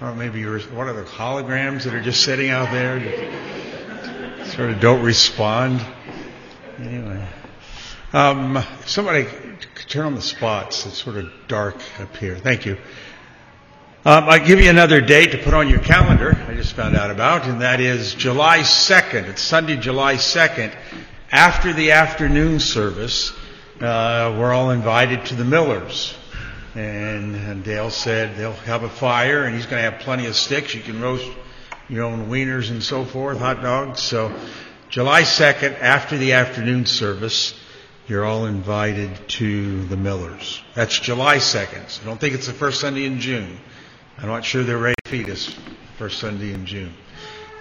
Or maybe you're one of the holograms that are just sitting out there, sort of don't respond. Anyway, um, somebody turn on the spots. It's sort of dark up here. Thank you. Um, I give you another date to put on your calendar. I just found out about, and that is July 2nd. It's Sunday, July 2nd, after the afternoon service. Uh, we're all invited to the Millers. And, and Dale said they'll have a fire and he's going to have plenty of sticks. You can roast your own wieners and so forth, hot dogs. So July 2nd, after the afternoon service, you're all invited to the Millers. That's July 2nd. So don't think it's the first Sunday in June. I'm not sure they're ready to feed us first Sunday in June.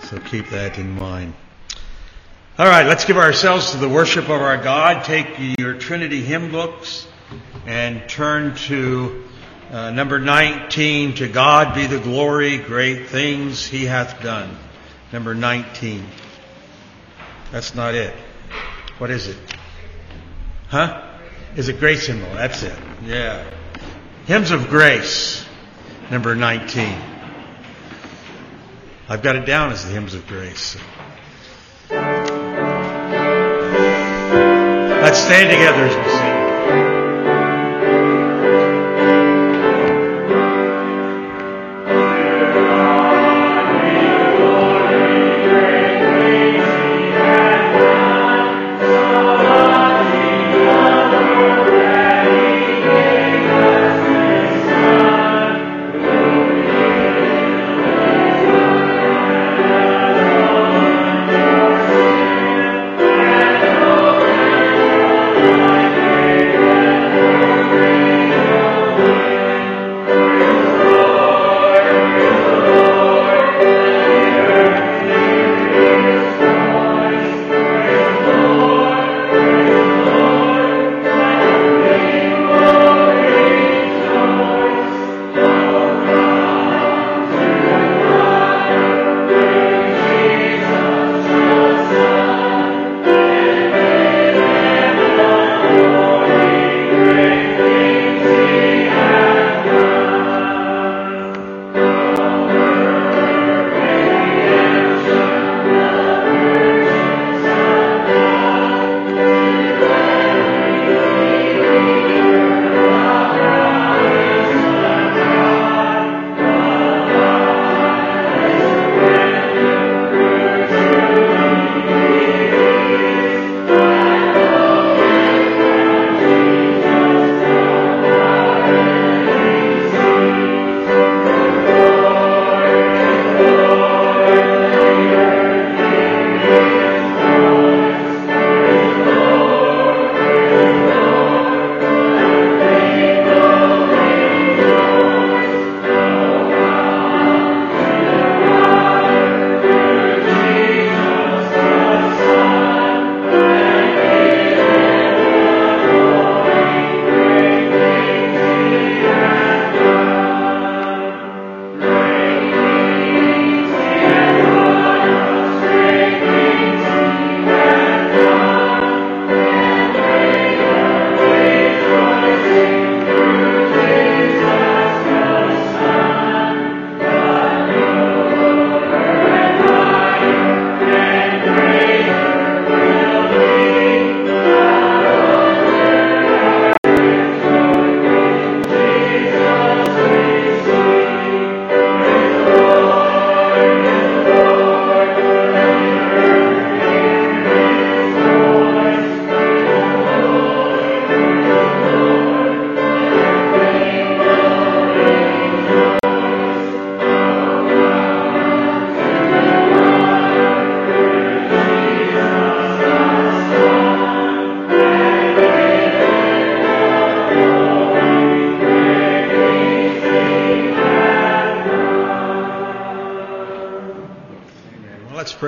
So keep that in mind. All right, let's give ourselves to the worship of our God. Take your Trinity hymn books and turn to uh, number 19. To God be the glory, great things he hath done. Number 19. That's not it. What is it? Huh? Is it grace symbol? That's it. Yeah. Hymns of grace, number 19. I've got it down as the hymns of grace. Let's stand together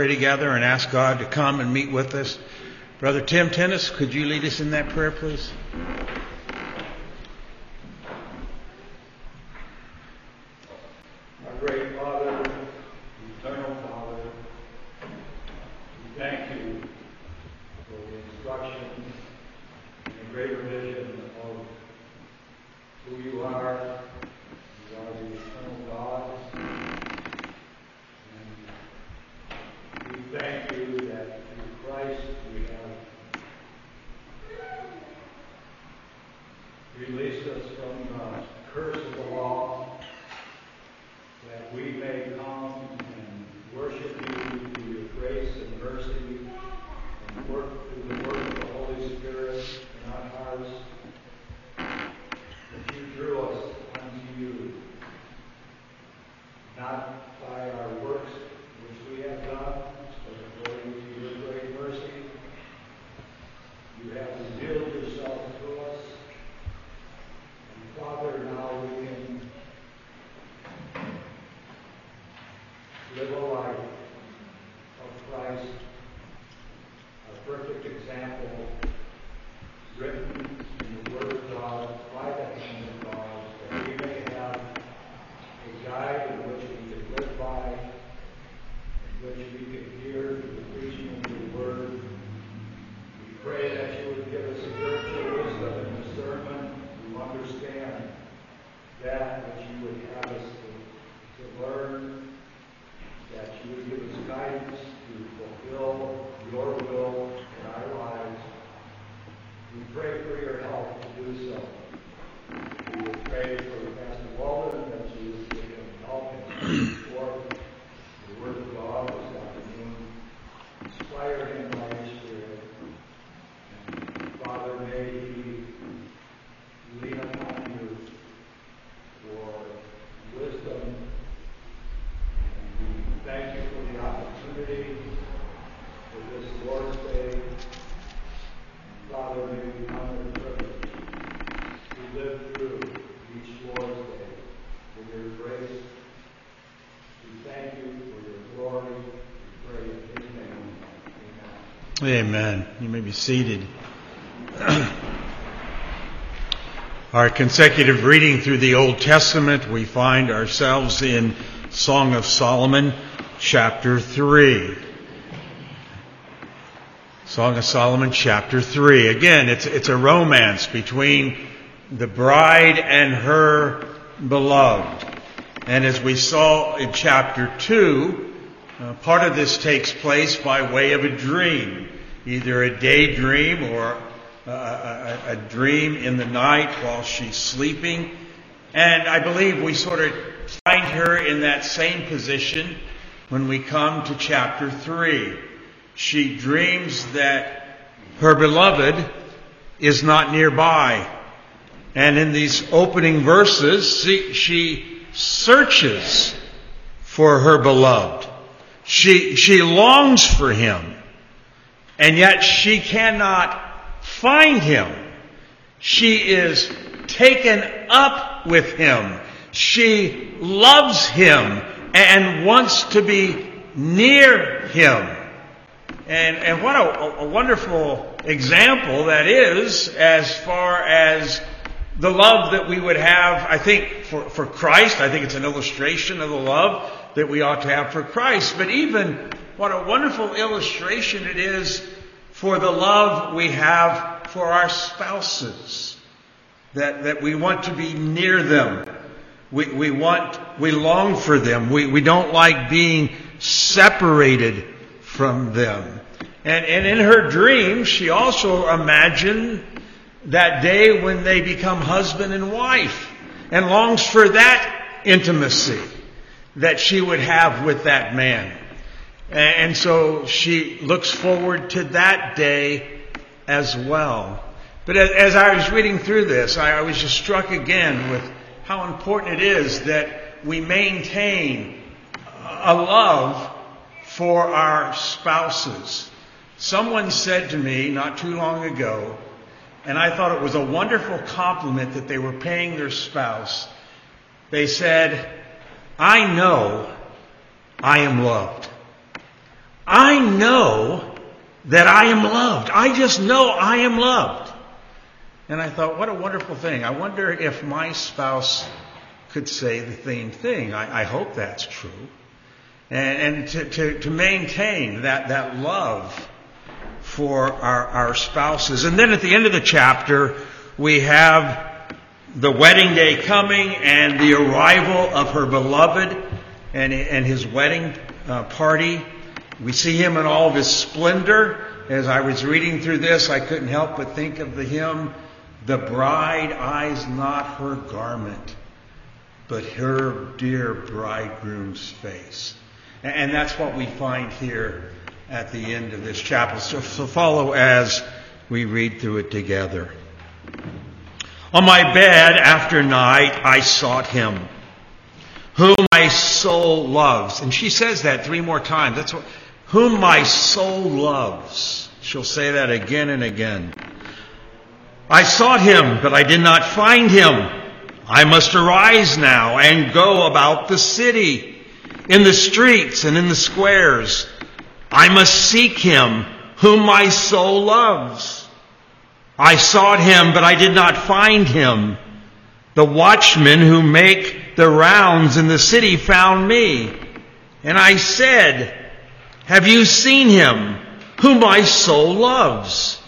together and ask God to come and meet with us. Brother Tim Tennis, could you lead us in that prayer, please? Amen. You may be seated. Our consecutive reading through the Old Testament, we find ourselves in Song of Solomon, chapter 3. Song of Solomon, chapter 3. Again, it's, it's a romance between the bride and her beloved. And as we saw in chapter 2, uh, part of this takes place by way of a dream, either a daydream or a, a, a dream in the night while she's sleeping. And I believe we sort of find her in that same position when we come to chapter 3. She dreams that her beloved is not nearby. And in these opening verses, she, she searches for her beloved. She, she longs for him. And yet she cannot find him. She is taken up with him. She loves him and wants to be near him. And, and what a, a wonderful example that is as far as the love that we would have, I think, for, for Christ. I think it's an illustration of the love that we ought to have for Christ. But even what a wonderful illustration it is for the love we have for our spouses. That, that we want to be near them. We, we want, we long for them. We, we don't like being separated from them. And, and in her dream, she also imagined that day when they become husband and wife and longs for that intimacy that she would have with that man. And so she looks forward to that day as well. But as I was reading through this, I was just struck again with how important it is that we maintain a love for our spouses. Someone said to me not too long ago, and I thought it was a wonderful compliment that they were paying their spouse. They said, I know I am loved. I know that I am loved. I just know I am loved. And I thought, what a wonderful thing. I wonder if my spouse could say the same thing. I, I hope that's true. And, and to, to, to, maintain that, that love for our, our spouses. And then at the end of the chapter, we have the wedding day coming and the arrival of her beloved and, and his wedding uh, party. We see him in all of his splendor. As I was reading through this, I couldn't help but think of the hymn, The bride eyes not her garment, but her dear bridegroom's face. And that's what we find here at the end of this chapel. So, so follow as we read through it together. On my bed after night, I sought him, whom my soul loves. And she says that three more times. That's what, whom my soul loves. She'll say that again and again. I sought him, but I did not find him. I must arise now and go about the city, in the streets and in the squares. I must seek him, whom my soul loves. I sought him, but I did not find him. The watchmen who make the rounds in the city found me. And I said, have you seen him whom my soul loves?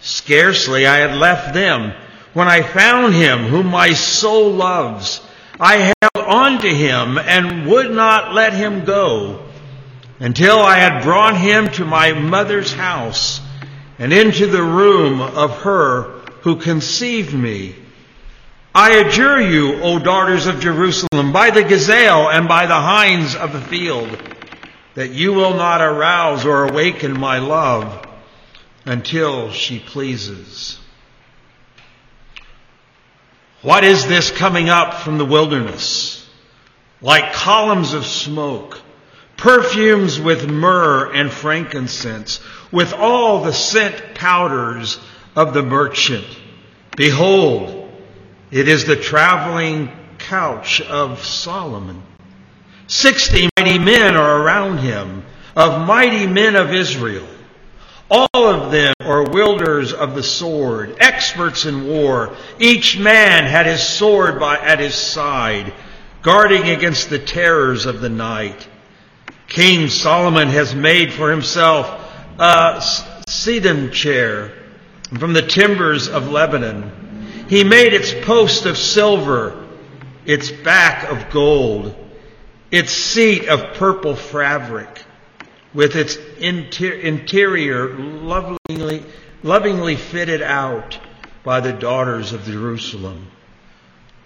Scarcely I had left them when I found him whom my soul loves. I held on to him and would not let him go until I had brought him to my mother's house and into the room of her who conceived me. I adjure you, O daughters of Jerusalem, by the gazelle and by the hinds of the field, that you will not arouse or awaken my love until she pleases. What is this coming up from the wilderness? Like columns of smoke, perfumes with myrrh and frankincense, with all the scent powders of the merchant. Behold, it is the traveling couch of Solomon. Sixty mighty men are around him, of mighty men of Israel. All of them are wielders of the sword, experts in war. Each man had his sword by, at his side, guarding against the terrors of the night. King Solomon has made for himself a sedan chair from the timbers of Lebanon. He made its post of silver, its back of gold, its seat of purple fabric, with its inter- interior lovingly, lovingly fitted out by the daughters of Jerusalem.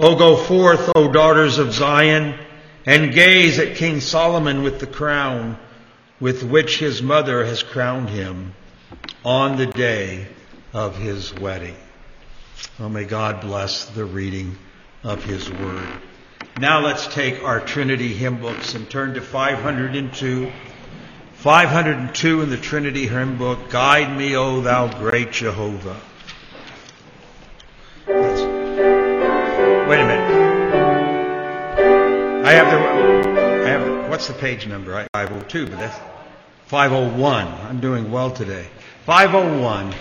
O go forth, O daughters of Zion, and gaze at King Solomon with the crown with which his mother has crowned him on the day of his wedding. Oh, may God bless the reading of His Word. Now let's take our Trinity hymn books and turn to 502. 502 in the Trinity hymn book, Guide me, O thou great Jehovah. Let's, wait a minute. I have the, I have what's the page number? 502, but that's 501. I'm doing well today. 501.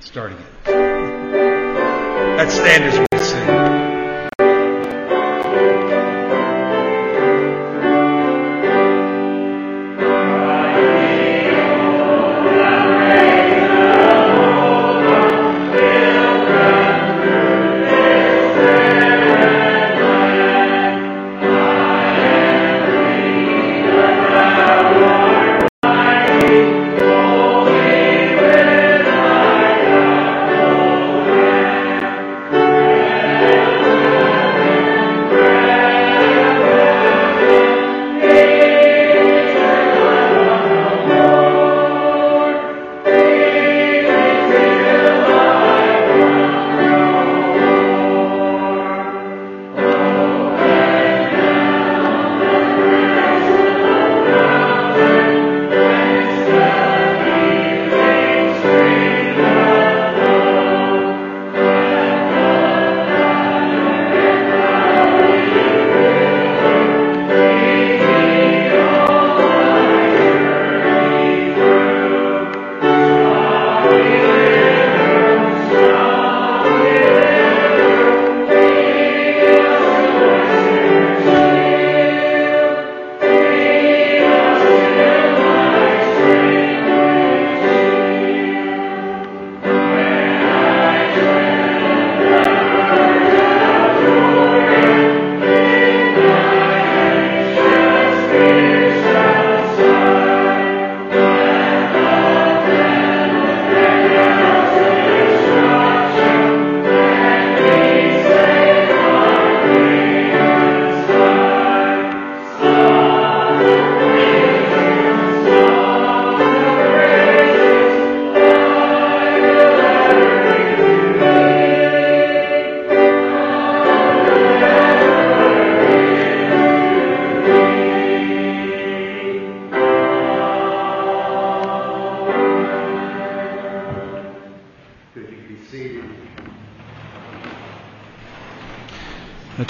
Starting it. Let's stand as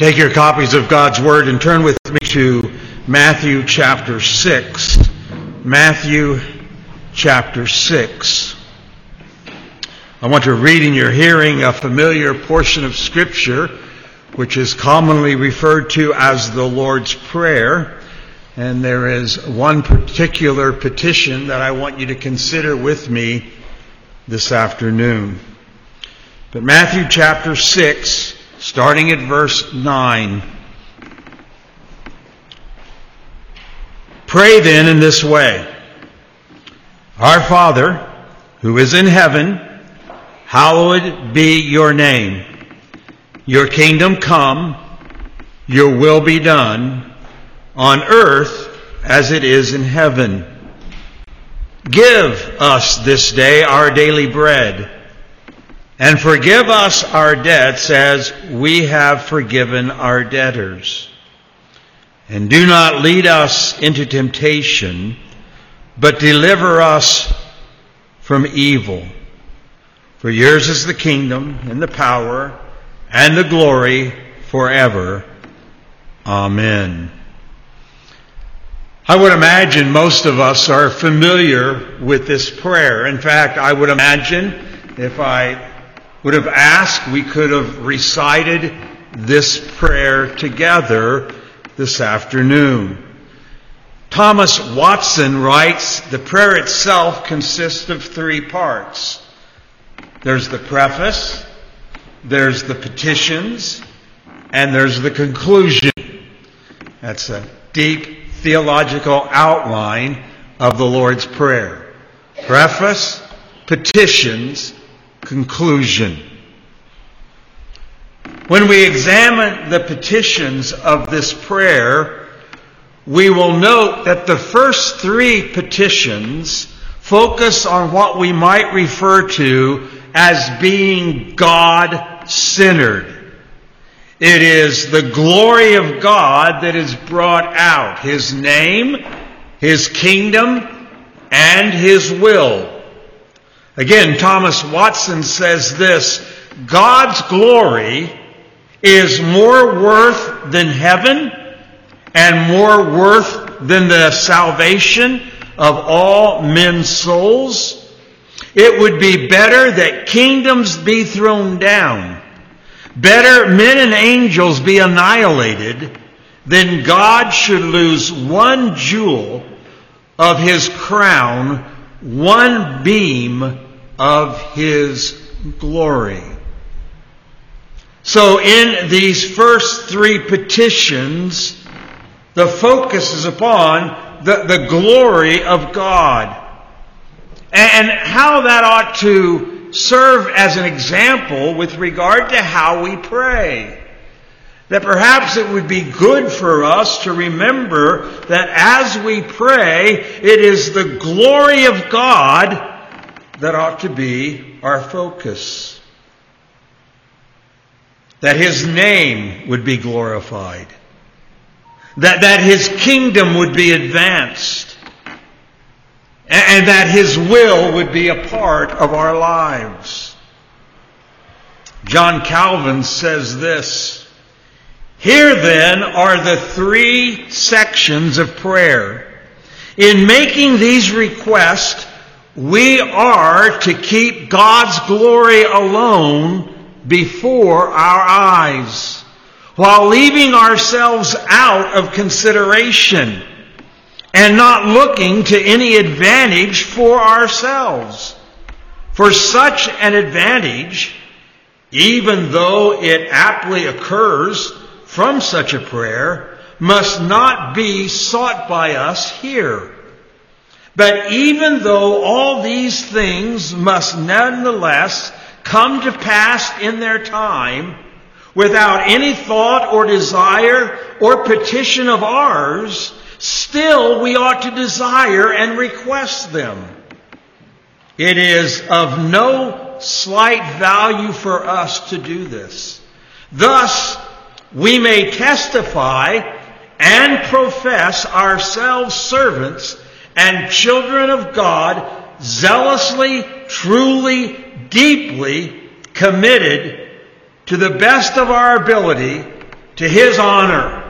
Take your copies of God's Word and turn with me to Matthew chapter 6. Matthew chapter 6. I want to read in your hearing a familiar portion of Scripture, which is commonly referred to as the Lord's Prayer. And there is one particular petition that I want you to consider with me this afternoon. But Matthew chapter 6, starting at verse 9. Pray then in this way Our Father, who is in heaven, hallowed be your name. Your kingdom come, your will be done, on earth as it is in heaven. Give us this day our daily bread, and forgive us our debts as we have forgiven our debtors. And do not lead us into temptation, but deliver us from evil. For yours is the kingdom, and the power, and the glory forever. Amen. I would imagine most of us are familiar with this prayer. In fact, I would imagine if I would have asked, we could have recited this prayer together this afternoon. Thomas Watson writes, the prayer itself consists of three parts. There's the preface, there's the petitions, and there's the conclusion. That's a deep theological outline of the Lord's Prayer. Preface, petitions, conclusion. When we examine the petitions of this prayer, we will note that the first three petitions focus on what we might refer to as being God centered. It is the glory of God that is brought out. His name, His kingdom, and His will. Again, Thomas Watson says this, God's glory is more worth than heaven and more worth than the salvation of all men's souls. It would be better that kingdoms be thrown down, better men and angels be annihilated, than God should lose one jewel of his crown, one beam of his glory. So in these first three petitions, the focus is upon the, the glory of God. And how that ought to serve as an example with regard to how we pray. That perhaps it would be good for us to remember that as we pray, it is the glory of God that ought to be our focus that his name would be glorified, that, that his kingdom would be advanced, and, and that his will would be a part of our lives. John Calvin says this, Here then are the three sections of prayer. In making these requests, we are to keep God's glory alone before our eyes while leaving ourselves out of consideration and not looking to any advantage for ourselves. For such an advantage, even though it aptly occurs from such a prayer, must not be sought by us here. But even though all these things must nonetheless come to pass in their time without any thought or desire or petition of ours, still we ought to desire and request them. It is of no slight value for us to do this. Thus, we may testify and profess ourselves servants and children of God, zealously, truly, deeply committed to the best of our ability to His honor.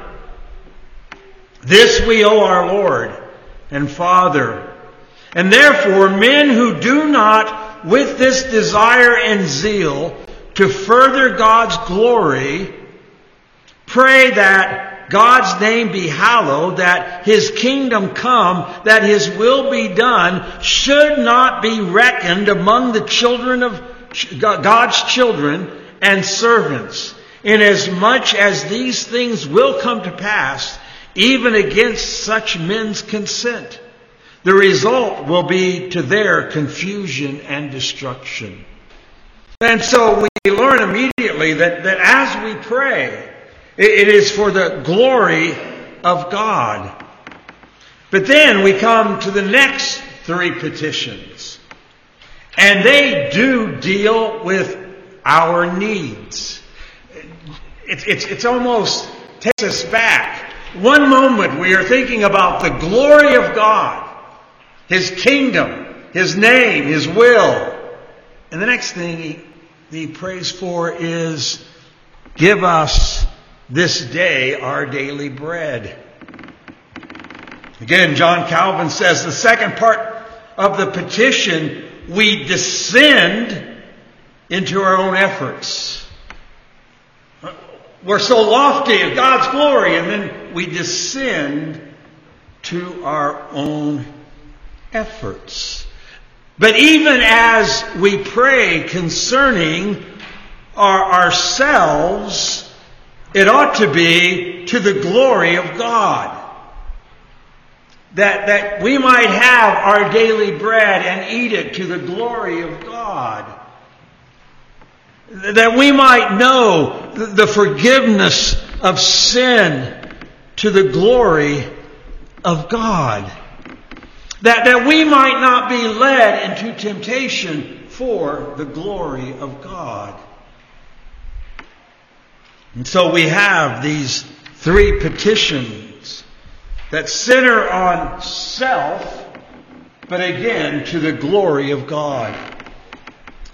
This we owe our Lord and Father. And therefore, men who do not, with this desire and zeal to further God's glory, pray that God's name be hallowed, that His kingdom come, that His will be done, should not be reckoned among the children of God's children and servants, inasmuch as these things will come to pass, even against such men's consent. The result will be to their confusion and destruction. And so we learn immediately that, that as we pray, it is for the glory of God. But then we come to the next three petitions. And they do deal with our needs. It's, it's, it's almost takes us back. One moment we are thinking about the glory of God, His kingdom, His name, His will. And the next thing he, he prays for is give us this day our daily bread. Again, John Calvin says the second part of the petition, we descend into our own efforts. We're so lofty of God's glory, and then we descend to our own efforts. But even as we pray concerning our ourselves, it ought to be to the glory of God that, that we might have our daily bread and eat it to the glory of God. That we might know the forgiveness of sin to the glory of God. That, that we might not be led into temptation for the glory of God. And so we have these three petitions that center on self, but again to the glory of God.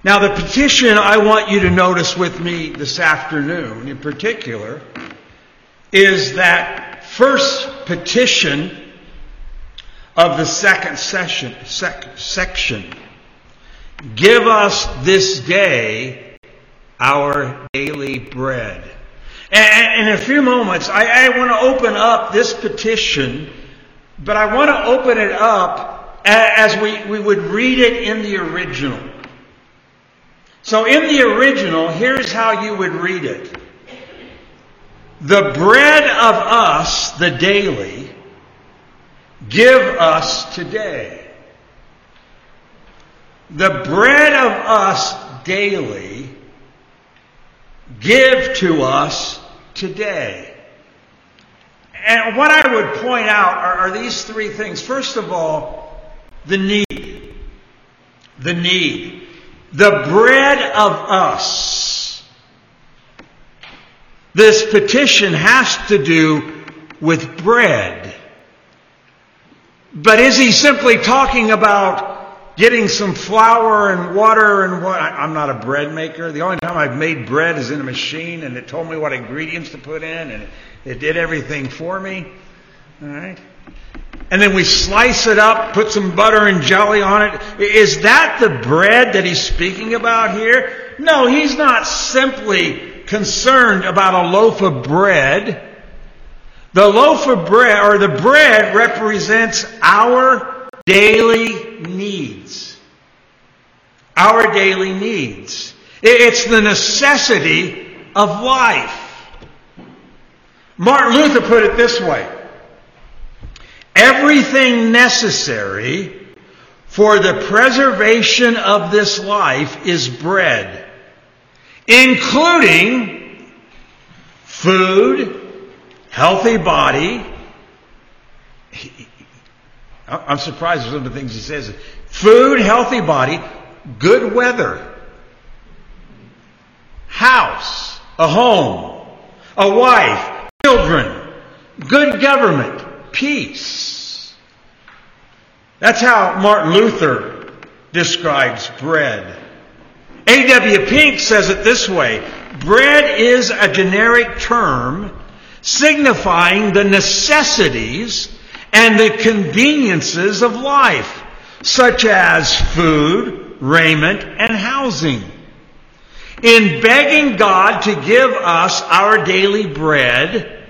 Now, the petition I want you to notice with me this afternoon in particular is that first petition of the second session, sec, section. Give us this day our daily bread. And in a few moments, I, I want to open up this petition, but I want to open it up as we, we would read it in the original. So in the original, here's how you would read it. The bread of us, the daily, give us today. The bread of us daily, give to us today. And what I would point out are, are, these three things. First of all, the need. The need. The bread of us. This petition has to do with bread. But is he simply talking about getting some flour and water and what. I'm not a bread maker. The only time I've made bread is in a machine and it told me what ingredients to put in and it did everything for me. All right. And then we slice it up, put some butter and jelly on it. Is that the bread that he's speaking about here? No, he's not simply concerned about a loaf of bread. The loaf of bread, or the bread, represents our daily needs. Our daily needs. It's the necessity of life. Martin Luther put it this way. Everything necessary for the preservation of this life is bread, including food, healthy body, I'm surprised at some of the things he says. Food, healthy body, good weather, house, a home, a wife, children, good government, peace. That's how Martin Luther describes bread. A.W. Pink says it this way bread is a generic term signifying the necessities and the conveniences of life, such as food, raiment, and housing. In begging God to give us our daily bread,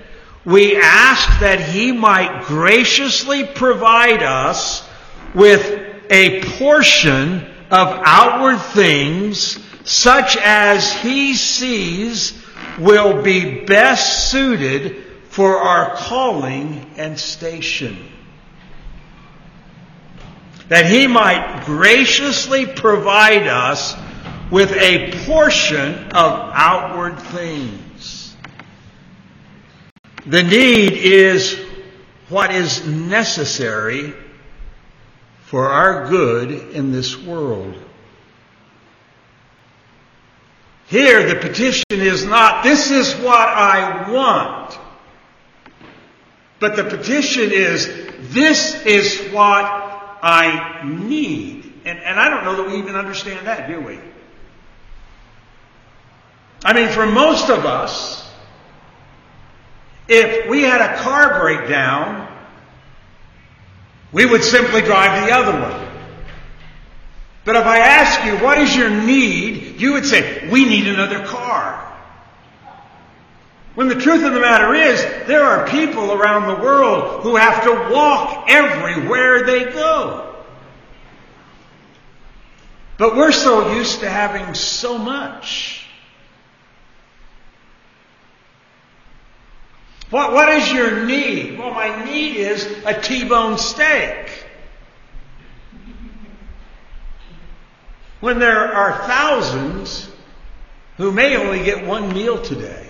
we ask that He might graciously provide us with a portion of outward things such as he sees will be best suited for our calling and station. That he might graciously provide us with a portion of outward things. The need is what is necessary for our good in this world. Here, the petition is not, this is what I want. But the petition is, this is what I need. And, and I don't know that we even understand that, do we? I mean, for most of us, if we had a car breakdown, we would simply drive the other one. But if I ask you, what is your need? You would say, we need another car. When the truth of the matter is, there are people around the world who have to walk everywhere they go. But we're so used to having so much. What, what is your need? Well, my need is a T-bone steak. When there are thousands who may only get one meal today,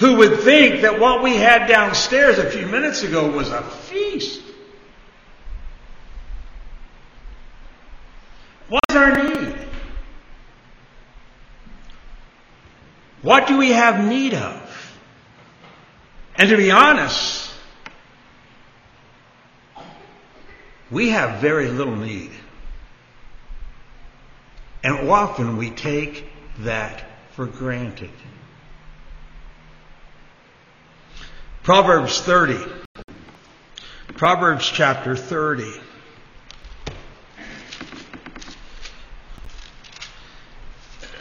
who would think that what we had downstairs a few minutes ago was a feast. What's our need? What do we have need of? And to be honest, we have very little need. And often we take that for granted. Proverbs 30. Proverbs chapter 30.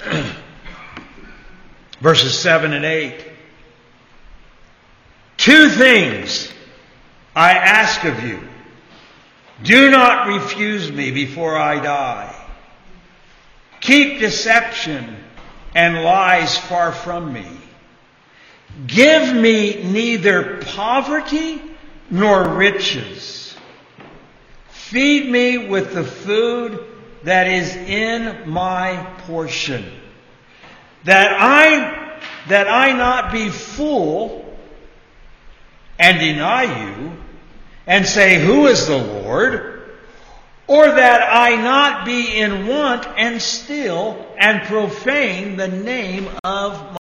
Verses 7 and 8. Two things I ask of you. Do not refuse me before I die. Keep deception and lies far from me. Give me neither poverty nor riches. Feed me with the food that is in my portion. That I, that I not be full and deny you and say, Who is the Lord? Or that I not be in want and steal and profane the name of.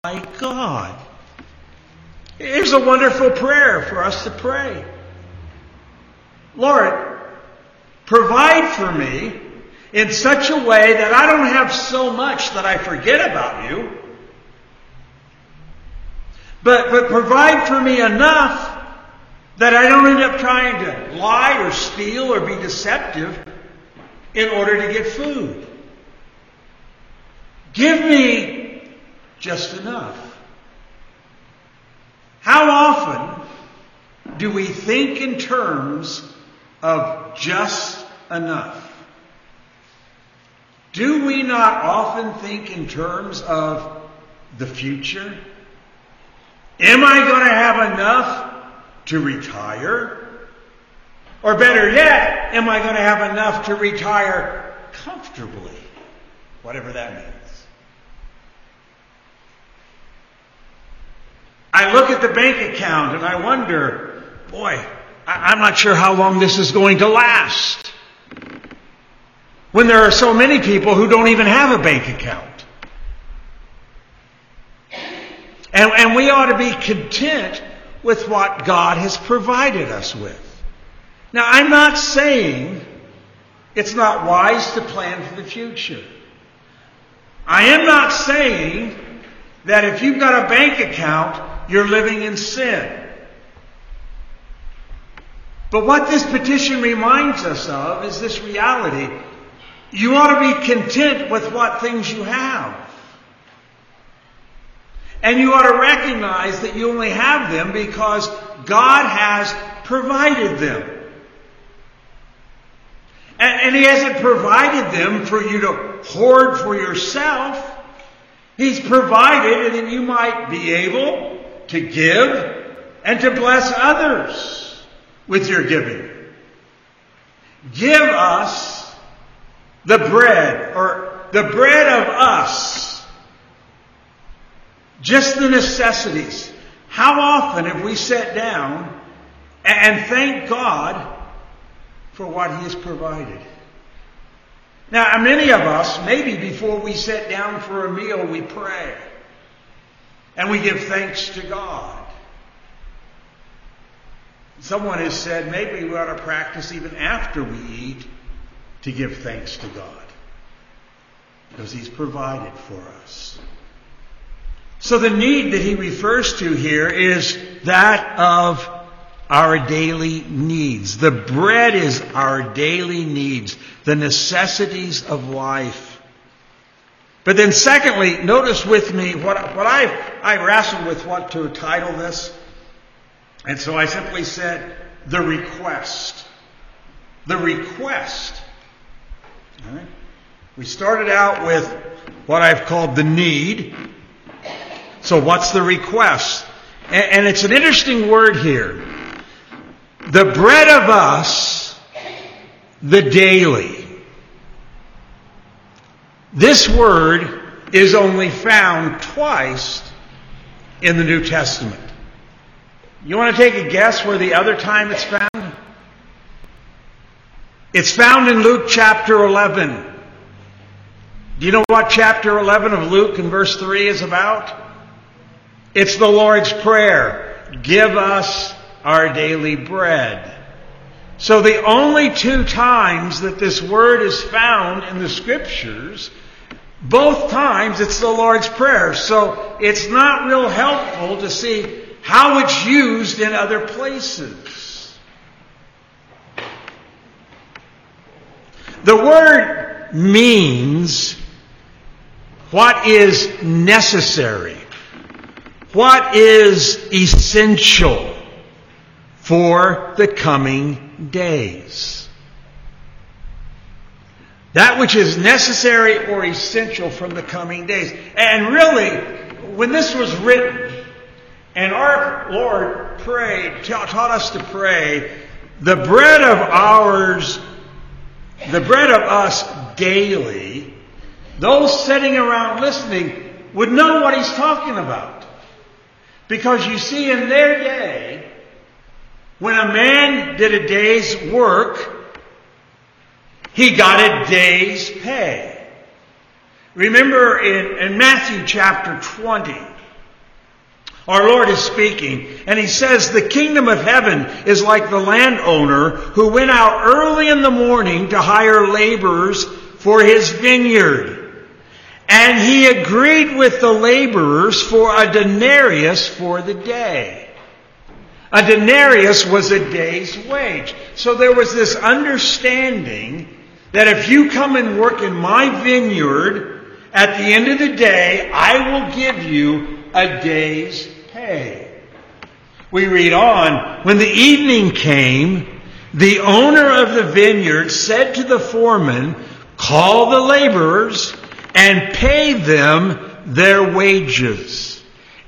Here's a wonderful prayer for us to pray. Lord, provide for me in such a way that I don't have so much that I forget about you, but, but provide for me enough that I don't end up trying to lie or steal or be deceptive in order to get food. Give me just enough. How often do we think in terms of just enough? Do we not often think in terms of the future? Am I going to have enough to retire? Or better yet, am I going to have enough to retire comfortably? Whatever that means. I look at the bank account and I wonder, boy, I'm not sure how long this is going to last. When there are so many people who don't even have a bank account. And, and we ought to be content with what God has provided us with. Now, I'm not saying it's not wise to plan for the future. I am not saying that if you've got a bank account, you're living in sin. But what this petition reminds us of is this reality. You ought to be content with what things you have. And you ought to recognize that you only have them because God has provided them. And, And, He hasn't provided them for you to hoard for yourself. He's provided, and then you might be able to give and to bless others with your giving. Give us the bread, or the bread of us. Just the necessities. How often have we sat down and thanked God for what He has provided? Now, many of us, maybe before we sit down for a meal, we pray. And we give thanks to God. Someone has said maybe we ought to practice even after we eat to give thanks to God. Because He's provided for us. So the need that he refers to here is that of our daily needs. The bread is our daily needs, the necessities of life. But then secondly, notice with me what, what I, I wrestled with what to title this. And so I simply said, the request. The request. We started out with what I've called the need. So what's the request? And, and it's an interesting word here. The bread of us, the daily. This word is only found twice in the New Testament. You want to take a guess where the other time it's found? It's found in Luke chapter 11. Do you know what chapter 11 of Luke and verse 3 is about? It's the Lord's Prayer. Give us our daily bread. So the only two times that this word is found in the scriptures, both times it's the Lord's Prayer. So it's not real helpful to see how it's used in other places. The word means what is necessary, what is essential for the coming days. That which is necessary or essential from the coming days. And really, when this was written, and our Lord prayed, taught us to pray, the bread of ours, the bread of us daily, those sitting around listening would know what he's talking about. Because you see, in their day, when a man did a day's work, he got a day's pay. Remember in, in Matthew chapter 20, our Lord is speaking, and He says, The kingdom of heaven is like the landowner who went out early in the morning to hire laborers for his vineyard. And he agreed with the laborers for a denarius for the day. A denarius was a day's wage. So there was this understanding that if you come and work in my vineyard, at the end of the day, I will give you a day's pay. We read on, when the evening came, the owner of the vineyard said to the foreman, call the laborers and pay them their wages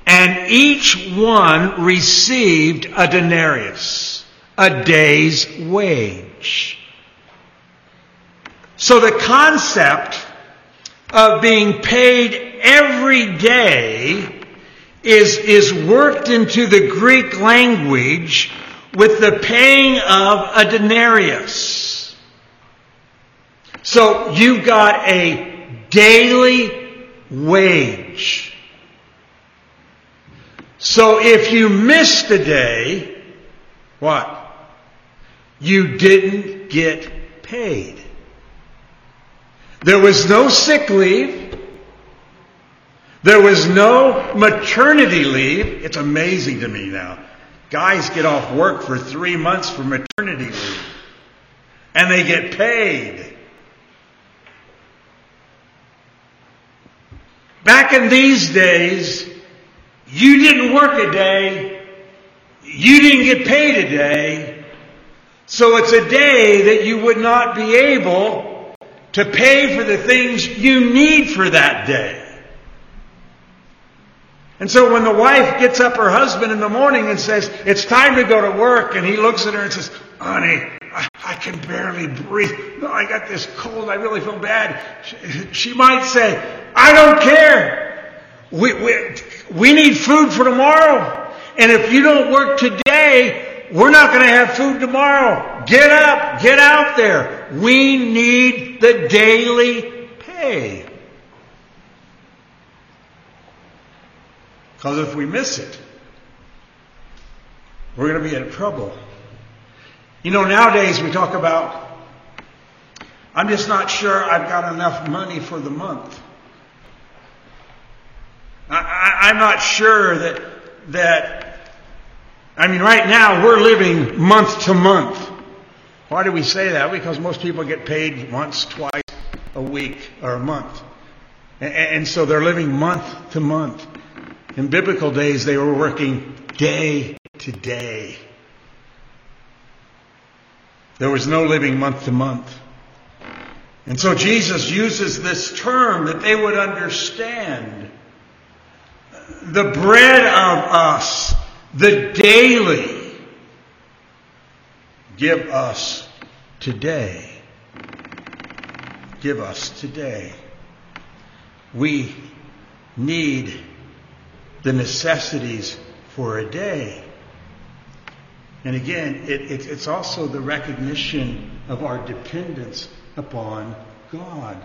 and each one received a denarius, a day's wage. So the concept of being paid every day is, is worked into the Greek language with the paying of a denarius. So you've got a daily wage. So if you missed a day, what? You didn't get paid. There was no sick leave. There was no maternity leave. It's amazing to me now. Guys get off work for three months for maternity leave. And they get paid. Back in these days, you didn't work a day. You didn't get paid a day. So it's a day that you would not be able to pay for the things you need for that day. And so when the wife gets up her husband in the morning and says, it's time to go to work, and he looks at her and says, honey, I, I can barely breathe. No, I got this cold. I really feel bad. She, she might say, I don't care. We, we, we need food for tomorrow. And if you don't work today, we're not going to have food tomorrow. Get up. Get out there. We need the daily pay. Because if we miss it, we're going to be in trouble. You know, nowadays we talk about, I'm just not sure I've got enough money for the month. I, am not sure that, that, I mean, right now we're living month to month. Why do we say that? Because most people get paid once, twice a week or a month. And, and so they're living month to month. In biblical days, they were working day to day. There was no living month to month. And so Jesus uses this term that they would understand. The bread of us, the daily, give us today. Give us today. We need the necessities for a day. And again, it, it, it's also the recognition of our dependence upon God.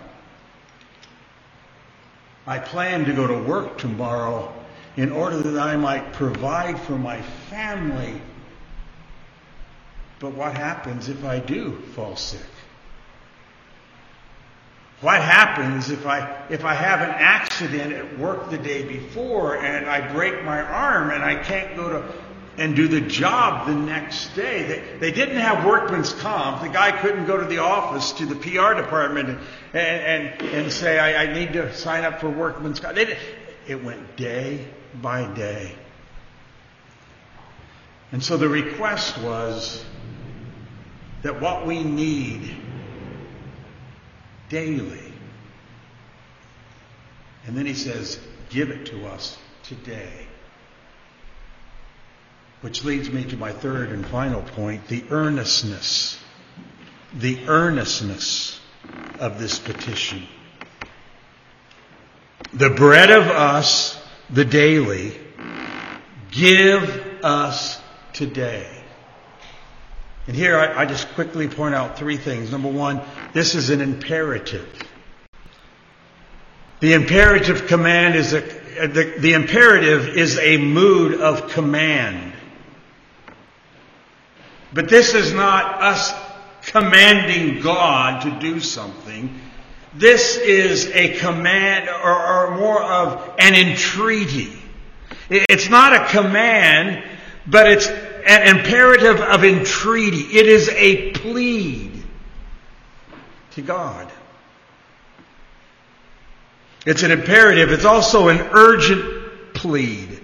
I plan to go to work tomorrow in order that I might provide for my family. But what happens if I do fall sick? What happens if I, if I have an accident at work the day before and I break my arm and I can't go to and do the job the next day? They, they didn't have workman's comp. The guy couldn't go to the office, to the PR department and, and, and say, I, I need to sign up for workman's comp. it went day by day. And so the request was that what we need daily. And then he says, Give it to us today. Which leads me to my third and final point the earnestness. The earnestness of this petition. The bread of us, the daily, give us today. And here I, I, just quickly point out three things. Number one, this is an imperative. The imperative command is a, the, the imperative is a mood of command. But this is not us commanding God to do something. This is a command or, or more of an entreaty. It's not a command, but it's an imperative of entreaty. It is a plead to God. It's an imperative. It's also an urgent plead.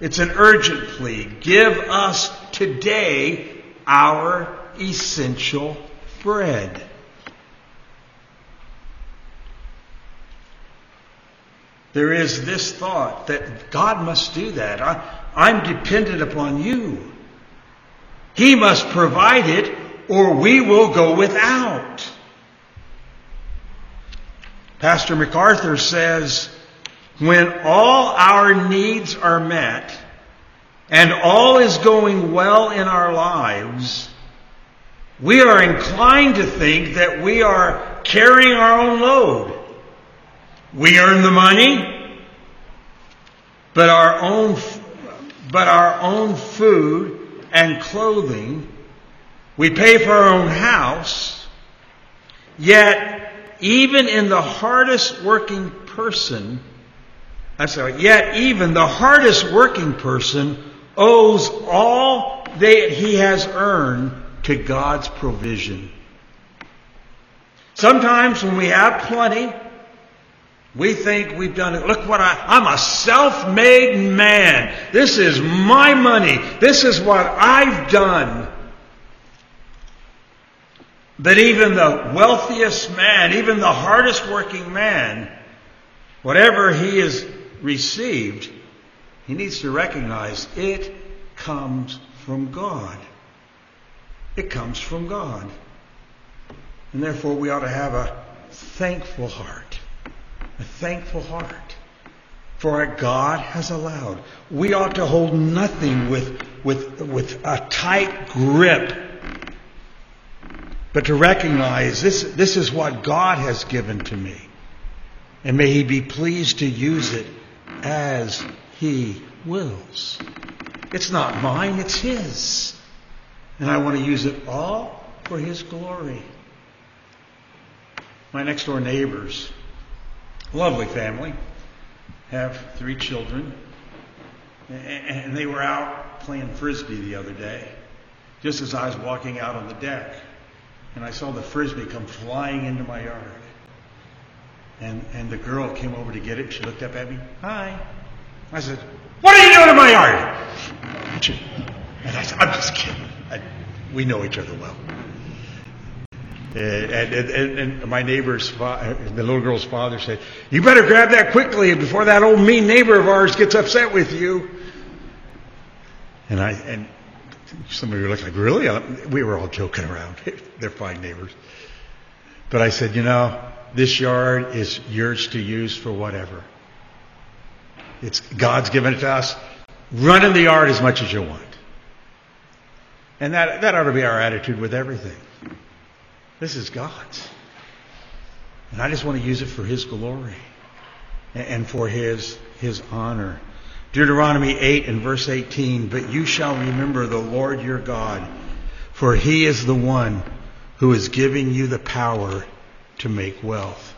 It's an urgent plea. Give us today our essential bread. There is this thought that God must do that. I, I'm dependent upon you. He must provide it or we will go without. Pastor MacArthur says, when all our needs are met and all is going well in our lives, we are inclined to think that we are carrying our own load. We earn the money, but our own but our own food and clothing. We pay for our own house. Yet, even in the hardest working person, I'm sorry, yet even the hardest working person owes all that he has earned to God's provision. Sometimes when we have plenty, we think we've done it. Look what I, I'm a self-made man. This is my money. This is what I've done. But even the wealthiest man, even the hardest working man, whatever he has received, he needs to recognize it comes from God. It comes from God. And therefore we ought to have a thankful heart. A thankful heart for what God has allowed. We ought to hold nothing with, with, with a tight grip, but to recognize this, this is what God has given to me. And may He be pleased to use it as He wills. It's not mine, it's His. And I want to use it all for His glory. My next door neighbors, lovely family, have three children, and they were out playing frisbee the other day, just as I was walking out on the deck, and I saw the frisbee come flying into my yard. And, and the girl came over to get it. She looked up at me. Hi. I said, What are you doing in my yard? And I said, I'm just kidding. I, we know each other well. Uh, and, and, and, my neighbor's, the little girl's father said, You better grab that quickly before that old mean neighbor of ours gets upset with you. And I, and some of you looked like, Really? We were all joking around. They're fine neighbors. But I said, You know, this yard is yours to use for whatever. It's God's given it to us. Run in the yard as much as you want. And that, that ought to be our attitude with everything. This is God's. And I just want to use it for His glory and for His, His honor. Deuteronomy 8 and verse 18, But you shall remember the Lord your God, for He is the one who is giving you the power to make wealth.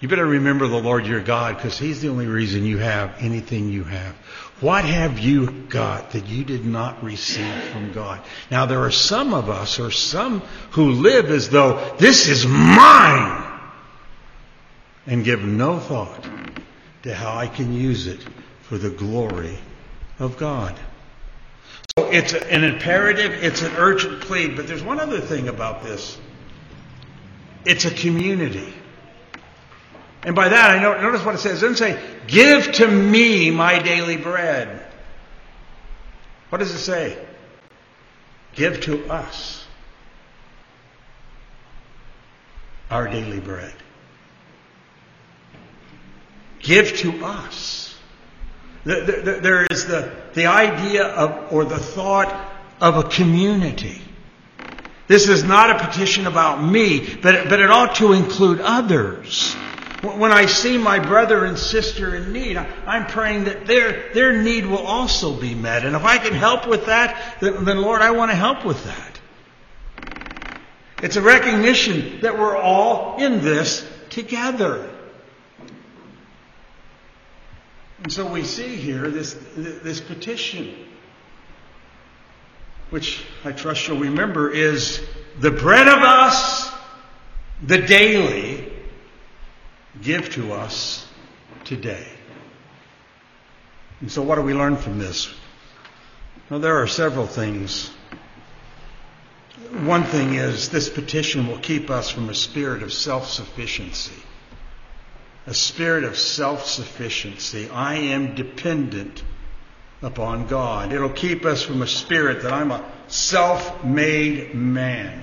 You better remember the Lord your God because He's the only reason you have anything you have. What have you got that you did not receive from God? Now there are some of us or some who live as though this is mine and give no thought to how I can use it for the glory of God. So it's an imperative, it's an urgent plea, but there's one other thing about this. It's a community. And by that, I notice what it says. It doesn't say, give to me my daily bread. What does it say? Give to us our daily bread. Give to us. There is the, the idea of, or the thought of a community. This is not a petition about me, but, but it ought to include others. When I see my brother and sister in need, I'm praying that their, their need will also be met. And if I can help with that, then, then Lord, I want to help with that. It's a recognition that we're all in this together. And so we see here this, this petition, which I trust you'll remember is the bread of us, the daily, give to us today. And so, what do we learn from this? Well, there are several things. One thing is this petition will keep us from a spirit of self sufficiency. A spirit of self sufficiency. I am dependent upon God. It'll keep us from a spirit that I'm a self made man.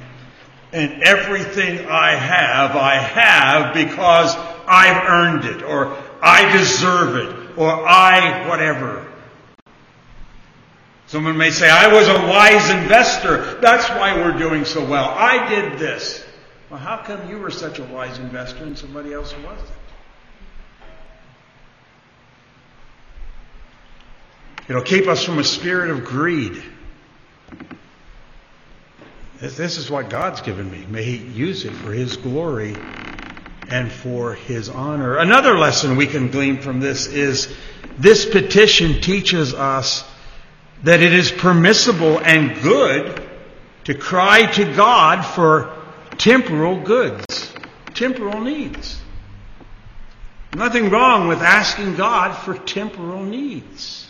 And everything I have, I have because I've earned it, or I deserve it, or I whatever. Someone may say, I was a wise investor. That's why we're doing so well. I did this. Well, how come you were such a wise investor and somebody else wasn't? It'll keep us from a spirit of greed. This is what God's given me. May He use it for His glory and for his honor. Another lesson we can glean from this is this petition teaches us that it is permissible and good to cry to God for temporal goods, temporal needs. Nothing wrong with asking God for temporal needs.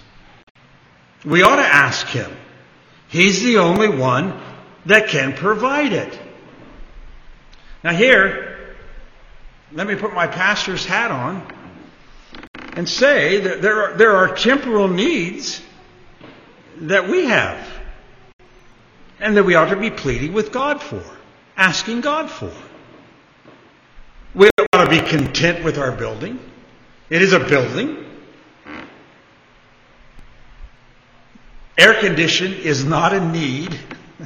We ought to ask Him. He's the only one that can provide it. Now, here, let me put my pastor's hat on and say that there are, there are temporal needs that we have and that we ought to be pleading with God for, asking God for. We ought to be content with our building. It is a building. Air condition is not a need.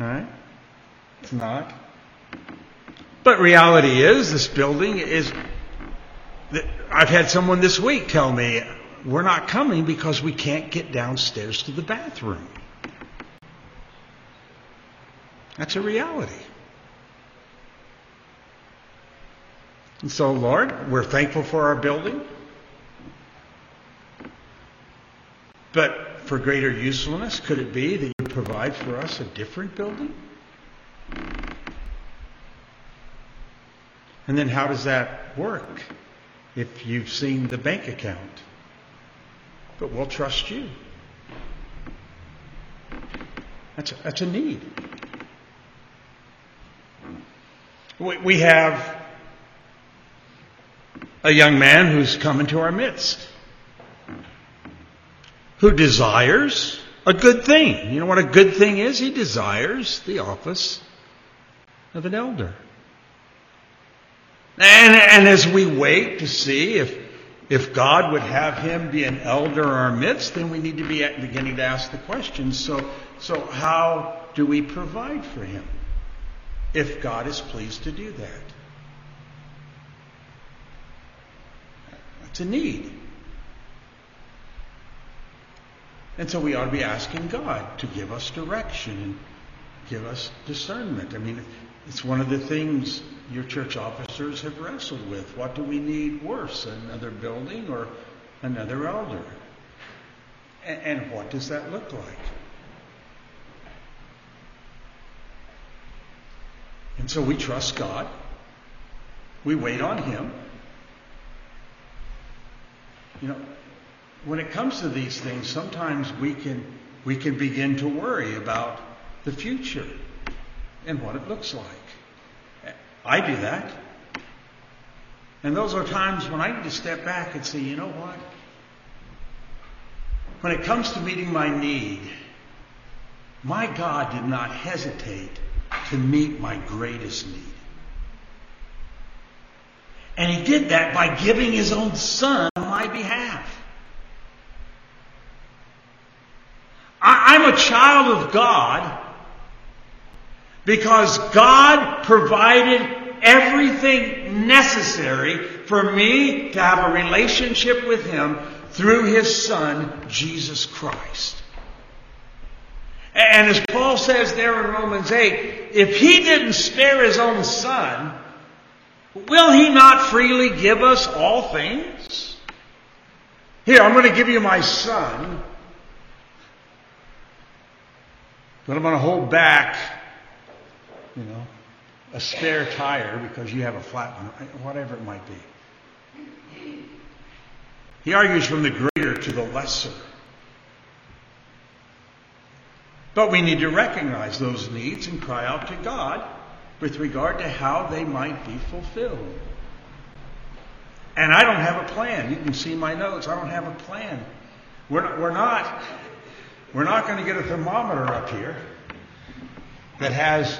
All right? It's not. But reality is, this building is. I've had someone this week tell me, we're not coming because we can't get downstairs to the bathroom. That's a reality. And so, Lord, we're thankful for our building. But for greater usefulness, could it be that you provide for us a different building? And then how does that work if you've seen the bank account? But we'll trust you. That's a, that's a need. We, we have a young man who's come into our midst who desires a good thing. You know what a good thing is? He desires the office of an elder. And, and as we wait to see if, if God would have him be an elder in our midst, then we need to be beginning to ask the question so, so how do we provide for him if God is pleased to do that? That's a need. And so we ought to be asking God to give us direction and give us discernment. I mean, it's one of the things your church officers have wrestled with. What do we need worse, another building or another elder? And, what does that look like? And so we trust God. We wait on Him. You know, when it comes to these things, sometimes we can we can begin to worry about the future and what it looks like. I do that. And those are times when I need to step back and say, you know what? When it comes to meeting my need, my God did not hesitate to meet my greatest need. And he did that by giving his own son on my behalf. I, am a child of God because God provided everything necessary for me to have a relationship with Him through His Son, Jesus Christ. And as Paul says there in Romans 8, if He didn't spare His own Son, will He not freely give us all things? Here, I'm going to give you my Son, but I'm going to hold back you know, a spare tire because you have a flat one, whatever it might be. He argues from the greater to the lesser. But we need to recognize those needs and cry out to God with regard to how they might be fulfilled. And I don't have a plan. You can see my notes. I don't have a plan. We're not, we're not, we're not going to get a thermometer up here that has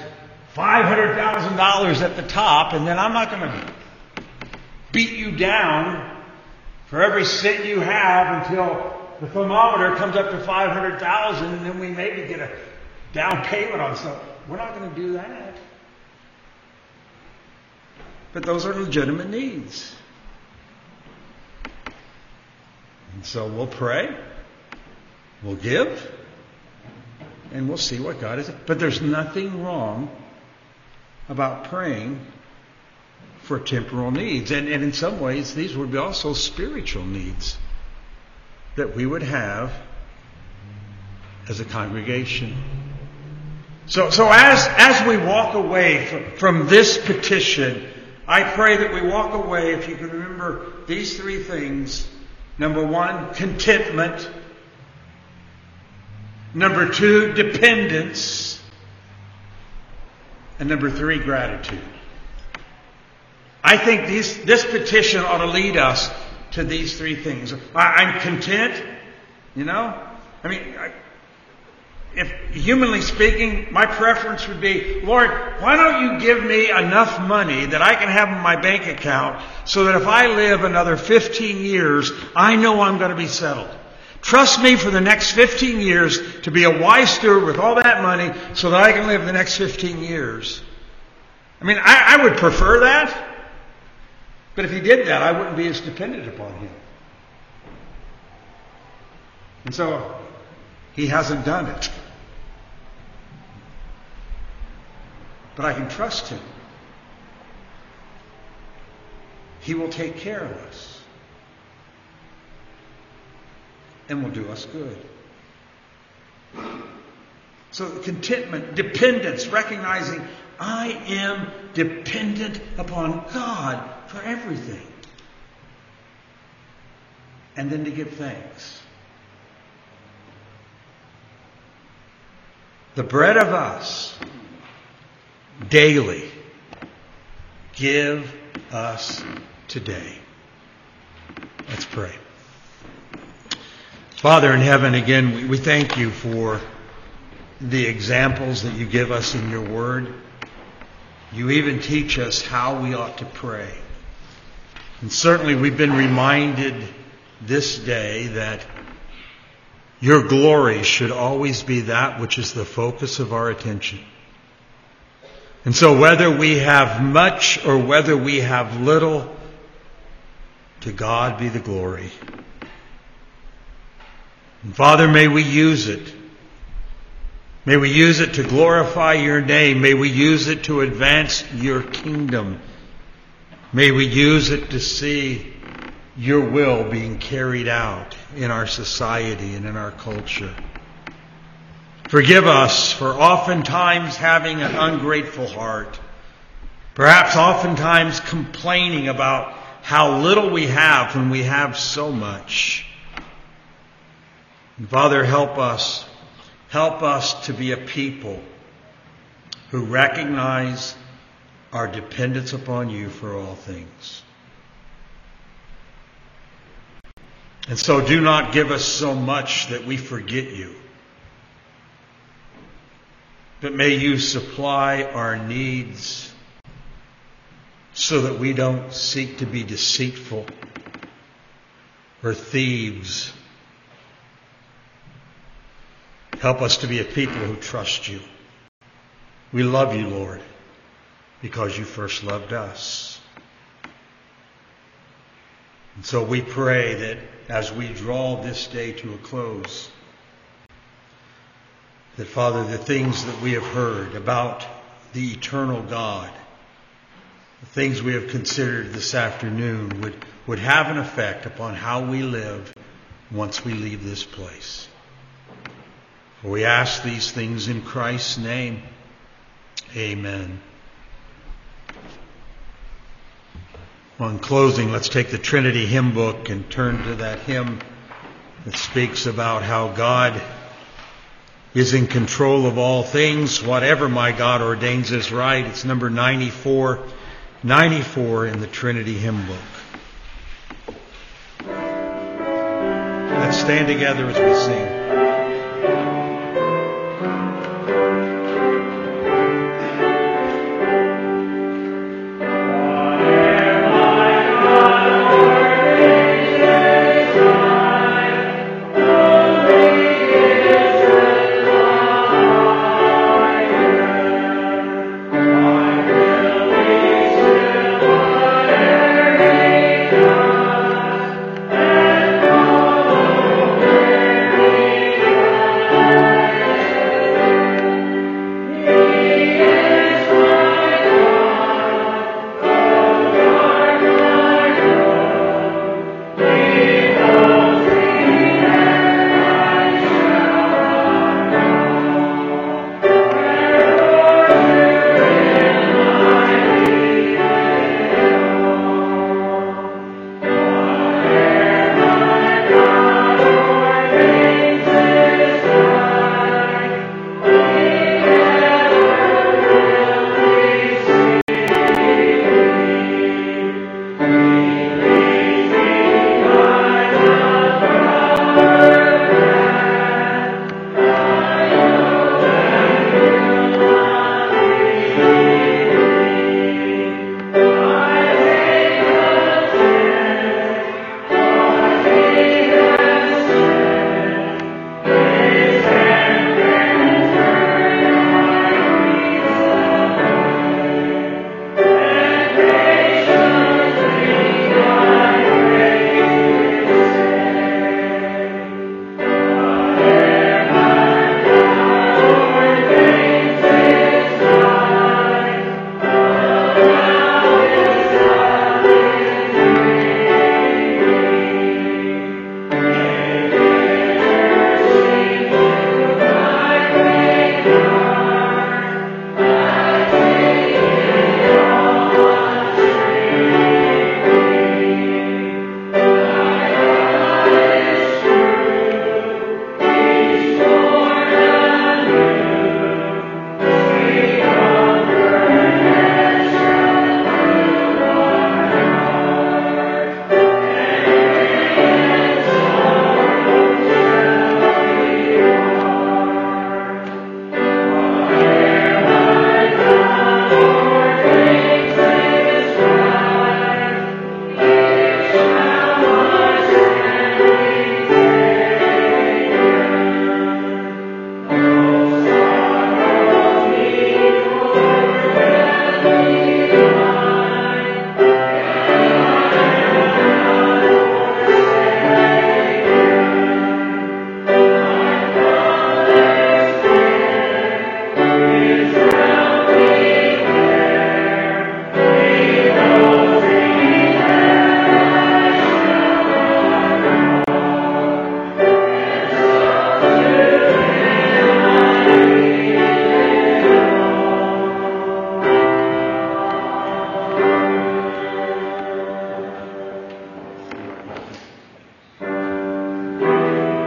$500,000 at the top, and then I'm not going to beat you down for every cent you have until the thermometer comes up to 500,000 and then we maybe get a down payment on something. We're not going to do that. But those are legitimate needs. And so we'll pray, we'll give, and we'll see what God is. But there's nothing wrong about praying for temporal needs. And, and in some ways, these would be also spiritual needs that we would have as a congregation. So, so as, as we walk away from, from this petition, I pray that we walk away, if you can remember these three things. Number one, contentment. Number two, dependence. And number three, gratitude. I think these, this petition ought to lead us to these three things. I, am content, you know? I mean, I, if humanly speaking, my preference would be, Lord, why don't you give me enough money that I can have in my bank account so that if I live another 15 years, I know I'm going to be settled. Trust me for the next 15 years to be a wise steward with all that money so that I can live the next 15 years. I mean, I, I would prefer that. But if he did that, I wouldn't be as dependent upon him. And so, he hasn't done it. But I can trust him. He will take care of us and will do us good. So, contentment, dependence, recognizing I am dependent upon God for everything. And then to give thanks. The bread of us daily give us today. Let's pray. Father in heaven, again, we, thank you for the examples that you give us in your word. You even teach us how we ought to pray. And certainly we've been reminded this day that your glory should always be that which is the focus of our attention. And so whether we have much or whether we have little, to God be the glory. And Father, may we use it. May we use it to glorify your name. May we use it to advance your kingdom. May we use it to see your will being carried out in our society and in our culture. Forgive us for oftentimes having an ungrateful heart. Perhaps oftentimes complaining about how little we have when we have so much. And Father, help us. Help us to be a people who recognize our dependence upon you for all things. And so do not give us so much that we forget you. But may you supply our needs so that we don't seek to be deceitful or thieves. Help us to be a people who trust you. We love you, Lord, because you first loved us. And so we pray that as we draw this day to a close, that Father, the things that we have heard about the eternal God, the things we have considered this afternoon would, would have an effect upon how we live once we leave this place. We ask these things in Christ's name. Amen. Well, in closing, let's take the Trinity hymn book and turn to that hymn that speaks about how God is in control of all things. Whatever my God ordains is right. It's number 94, 94 in the Trinity hymn book. Let's stand together as we sing.